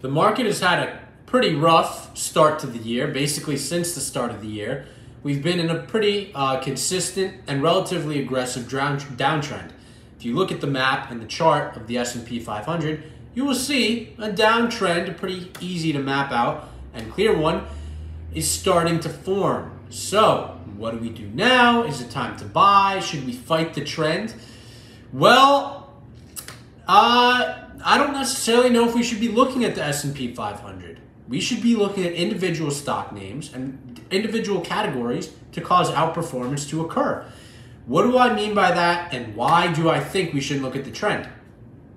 The market has had a pretty rough start to the year, basically since the start of the year. We've been in a pretty uh, consistent and relatively aggressive downtrend. If you look at the map and the chart of the S&P 500, you will see a downtrend, pretty easy to map out and clear one, is starting to form. So, what do we do now? Is it time to buy? Should we fight the trend? Well, uh, I don't necessarily know if we should be looking at the S&P 500. We should be looking at individual stock names and individual categories to cause outperformance to occur. What do I mean by that and why do I think we should look at the trend?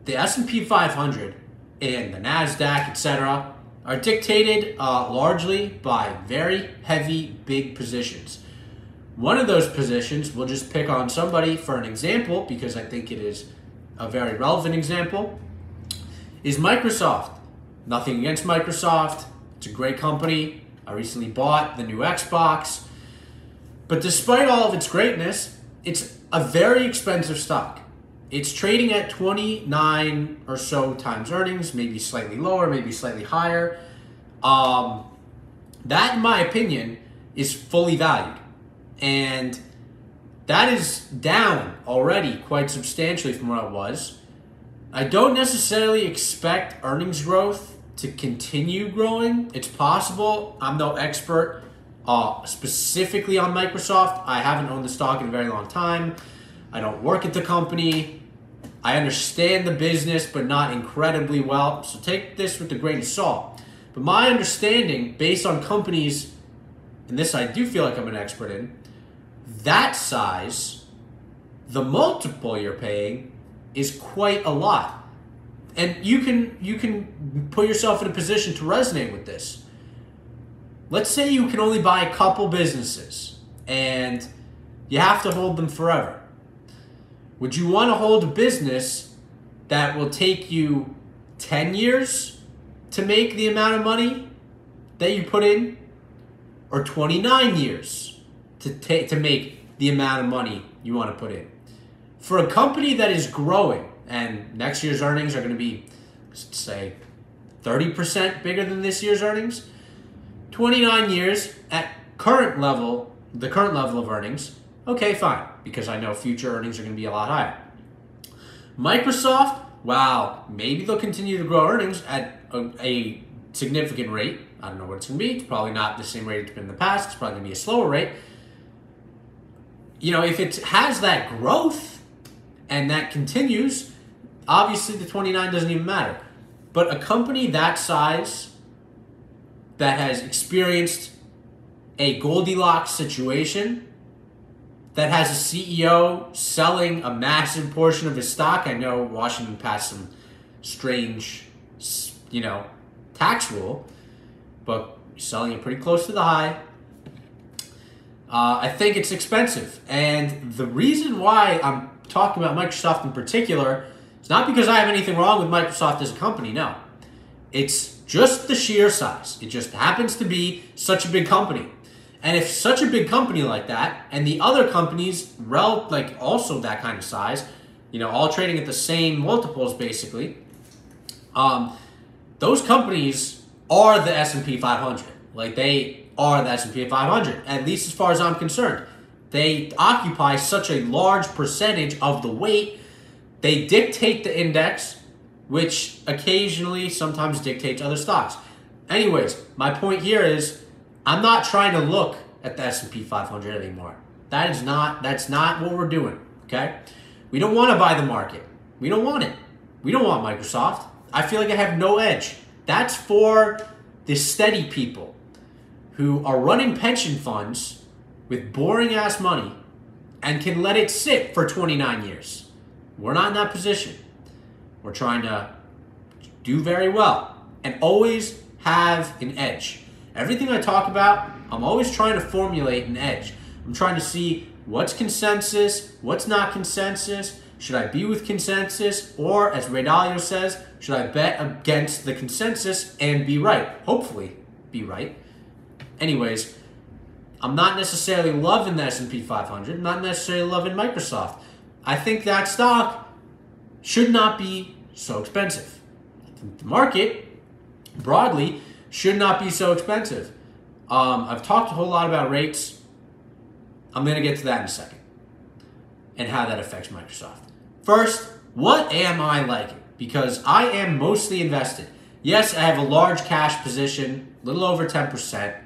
The S&P 500 and the Nasdaq, etc., are dictated uh, largely by very heavy big positions. One of those positions, we'll just pick on somebody for an example because I think it is a very relevant example is Microsoft. Nothing against Microsoft. It's a great company. I recently bought the new Xbox. But despite all of its greatness, it's a very expensive stock. It's trading at 29 or so times earnings, maybe slightly lower, maybe slightly higher. Um, that, in my opinion, is fully valued. And that is down already quite substantially from what it was. I don't necessarily expect earnings growth to continue growing. It's possible. I'm no expert uh, specifically on Microsoft. I haven't owned the stock in a very long time. I don't work at the company. I understand the business, but not incredibly well. So take this with a grain of salt. But my understanding, based on companies, and this I do feel like I'm an expert in, that size, the multiple you're paying is quite a lot. And you can you can put yourself in a position to resonate with this. Let's say you can only buy a couple businesses and you have to hold them forever. Would you want to hold a business that will take you 10 years to make the amount of money that you put in or 29 years to take to make the amount of money you want to put in? For a company that is growing and next year's earnings are going to be say 30% bigger than this year's earnings 29 years at current level the current level of earnings okay fine because i know future earnings are going to be a lot higher. Microsoft wow maybe they'll continue to grow earnings at a, a significant rate. I don't know what it's going to be. It's probably not the same rate it's been in the past. It's probably going to be a slower rate. You know if it has that growth and that continues, obviously the 29 doesn't even matter. But a company that size that has experienced a Goldilocks situation, that has a CEO selling a massive portion of his stock. I know Washington passed some strange, you know, tax rule, but selling it pretty close to the high. Uh, I think it's expensive. And the reason why I'm talking about Microsoft in particular, it's not because I have anything wrong with Microsoft as a company, no. It's just the sheer size. It just happens to be such a big company. And if such a big company like that, and the other companies, rel- like also that kind of size, you know, all trading at the same multiples basically, um, those companies are the S&P 500. Like they are the S&P 500, at least as far as I'm concerned. They occupy such a large percentage of the weight. They dictate the index, which occasionally sometimes dictates other stocks. Anyways, my point here is I'm not trying to look at the S&P 500 anymore. That is not that's not what we're doing, okay? We don't want to buy the market. We don't want it. We don't want Microsoft. I feel like I have no edge. That's for the steady people who are running pension funds with boring ass money and can let it sit for 29 years. We're not in that position. We're trying to do very well and always have an edge. Everything I talk about, I'm always trying to formulate an edge. I'm trying to see what's consensus, what's not consensus. Should I be with consensus? Or, as Ray Dalio says, should I bet against the consensus and be right? Hopefully, be right. Anyways, I'm not necessarily loving the S&P 500. I'm not necessarily loving Microsoft. I think that stock should not be so expensive. The market broadly should not be so expensive. Um, I've talked a whole lot about rates. I'm going to get to that in a second and how that affects Microsoft. First, what am I liking? Because I am mostly invested. Yes, I have a large cash position, a little over 10%.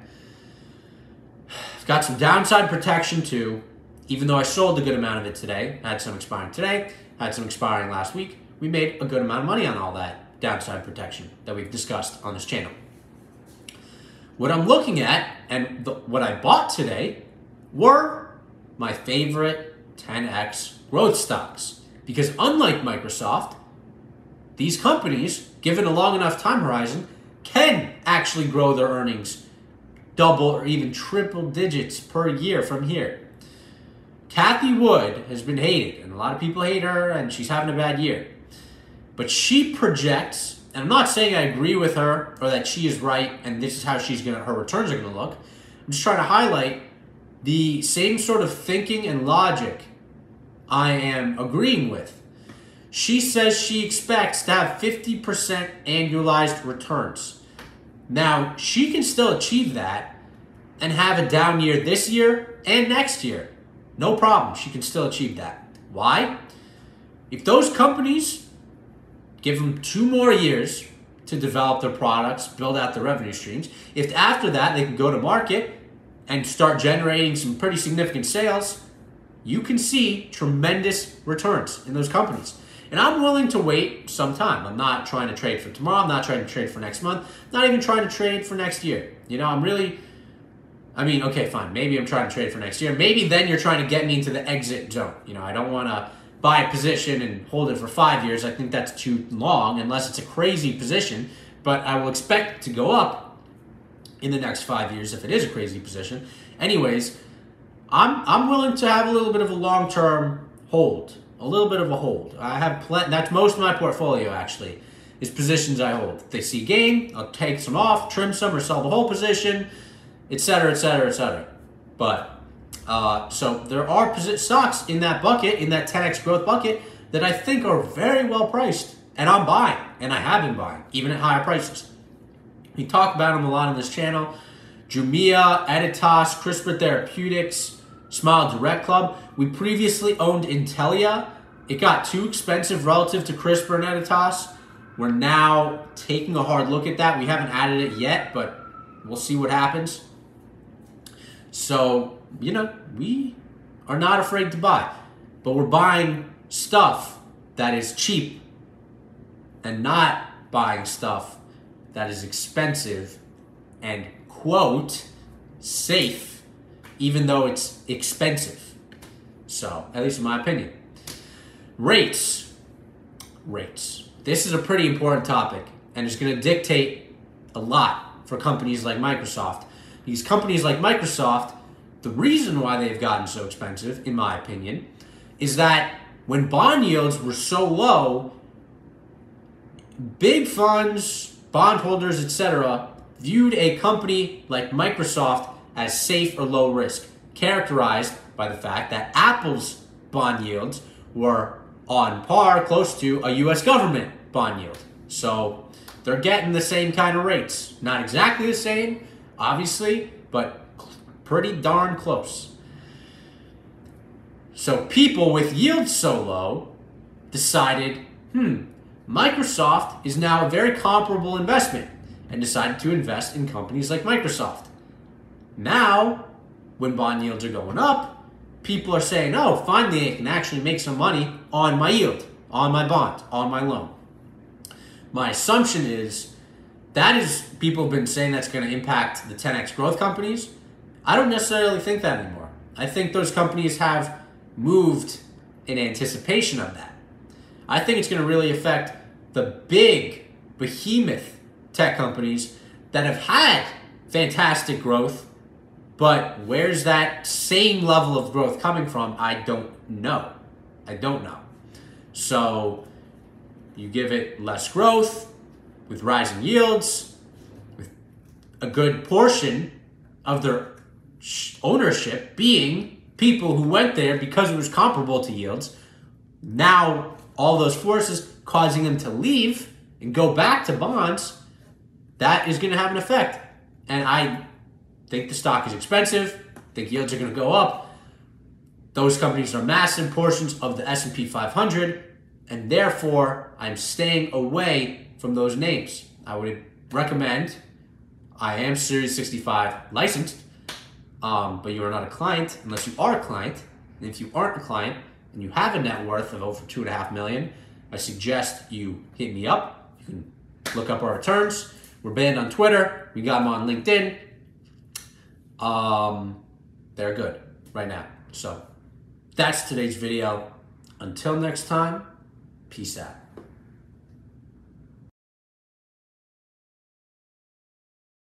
Got some downside protection too, even though I sold a good amount of it today. I had some expiring today, had some expiring last week. We made a good amount of money on all that downside protection that we've discussed on this channel. What I'm looking at and the, what I bought today were my favorite 10x growth stocks. Because unlike Microsoft, these companies, given a long enough time horizon, can actually grow their earnings double or even triple digits per year from here. Cathie Wood has been hated, and a lot of people hate her, and she's having a bad year. But she projects, and I'm not saying I agree with her or that she is right and this is how she's gonna her returns are gonna look. I'm just trying to highlight the same sort of thinking and logic I am agreeing with. She says she expects to have 50% annualized returns. Now, she can still achieve that and have a down year this year and next year. No problem. She can still achieve that. Why? If those companies give them two more years to develop their products, build out their revenue streams, if after that they can go to market and start generating some pretty significant sales, you can see tremendous returns in those companies. And I'm willing to wait some time. I'm not trying to trade for tomorrow. I'm not trying to trade for next month. Not even trying to trade for next year. You know, I'm really, I mean, okay, fine. Maybe I'm trying to trade for next year. Maybe then you're trying to get me into the exit zone. You know, I don't want to buy a position and hold it for five years. I think that's too long unless it's a crazy position. But I will expect to go up in the next five years if it is a crazy position. Anyways, I'm I'm willing to have a little bit of a long term hold, a little bit of a hold. I have plenty. That's most of my portfolio actually, is positions I hold. If they see gain, I'll take some off, trim some, or sell the whole position, etc., etc., etc. But uh, so there are posi- stocks in that bucket, in that 10x growth bucket, that I think are very well priced, and I'm buying, and I have been buying, even at higher prices. We talk about them a lot on this channel. Jumia, Editas, CRISPR Therapeutics, Smile Direct Club. We previously owned Intellia. It got too expensive relative to CRISPR and Editas. We're now taking a hard look at that. We haven't added it yet, but we'll see what happens. So, you know, we are not afraid to buy, but we're buying stuff that is cheap and not buying stuff that is expensive and, quote, safe even though it's expensive. So, at least in my opinion. Rates. Rates. This is a pretty important topic, and it's going to dictate a lot for companies like Microsoft. These companies like Microsoft, the reason why they've gotten so expensive, in my opinion, is that when bond yields were so low, big funds, bondholders, etc., viewed a company like Microsoft as safe or low risk, characterized by the fact that Apple's bond yields were on par, close to a US government bond yield. So they're getting the same kind of rates. Not exactly the same, obviously, but pretty darn close. So people with yields so low decided, hmm, Microsoft is now a very comparable investment and decided to invest in companies like Microsoft. Now, when bond yields are going up, people are saying, oh, finally I can actually make some money on my yield, on my bond, on my loan. My assumption is that is, people have been saying that's going to impact the 10x growth companies. I don't necessarily think that anymore. I think those companies have moved in anticipation of that. I think it's going to really affect the big behemoth tech companies that have had fantastic growth but where's that same level of growth coming from? I don't know. I don't know. So you give it less growth with rising yields, with a good portion of their ownership being people who went there because it was comparable to yields. Now, all those forces causing them to leave and go back to bonds. that is going to have an effect. And I think the stock is expensive. think yields are going to go up. Those companies are massive portions of the S&P 500, and therefore I'm staying away from those names. I would recommend. I am Series 65 licensed, um, but you are not a client unless you are a client. And if you aren't a client and you have a net worth of over two and a half million, I suggest you hit me up. You can look up our returns. We're banned on Twitter. We got them on LinkedIn. Um, they're good right now. So that's today's video. Until next time, peace out.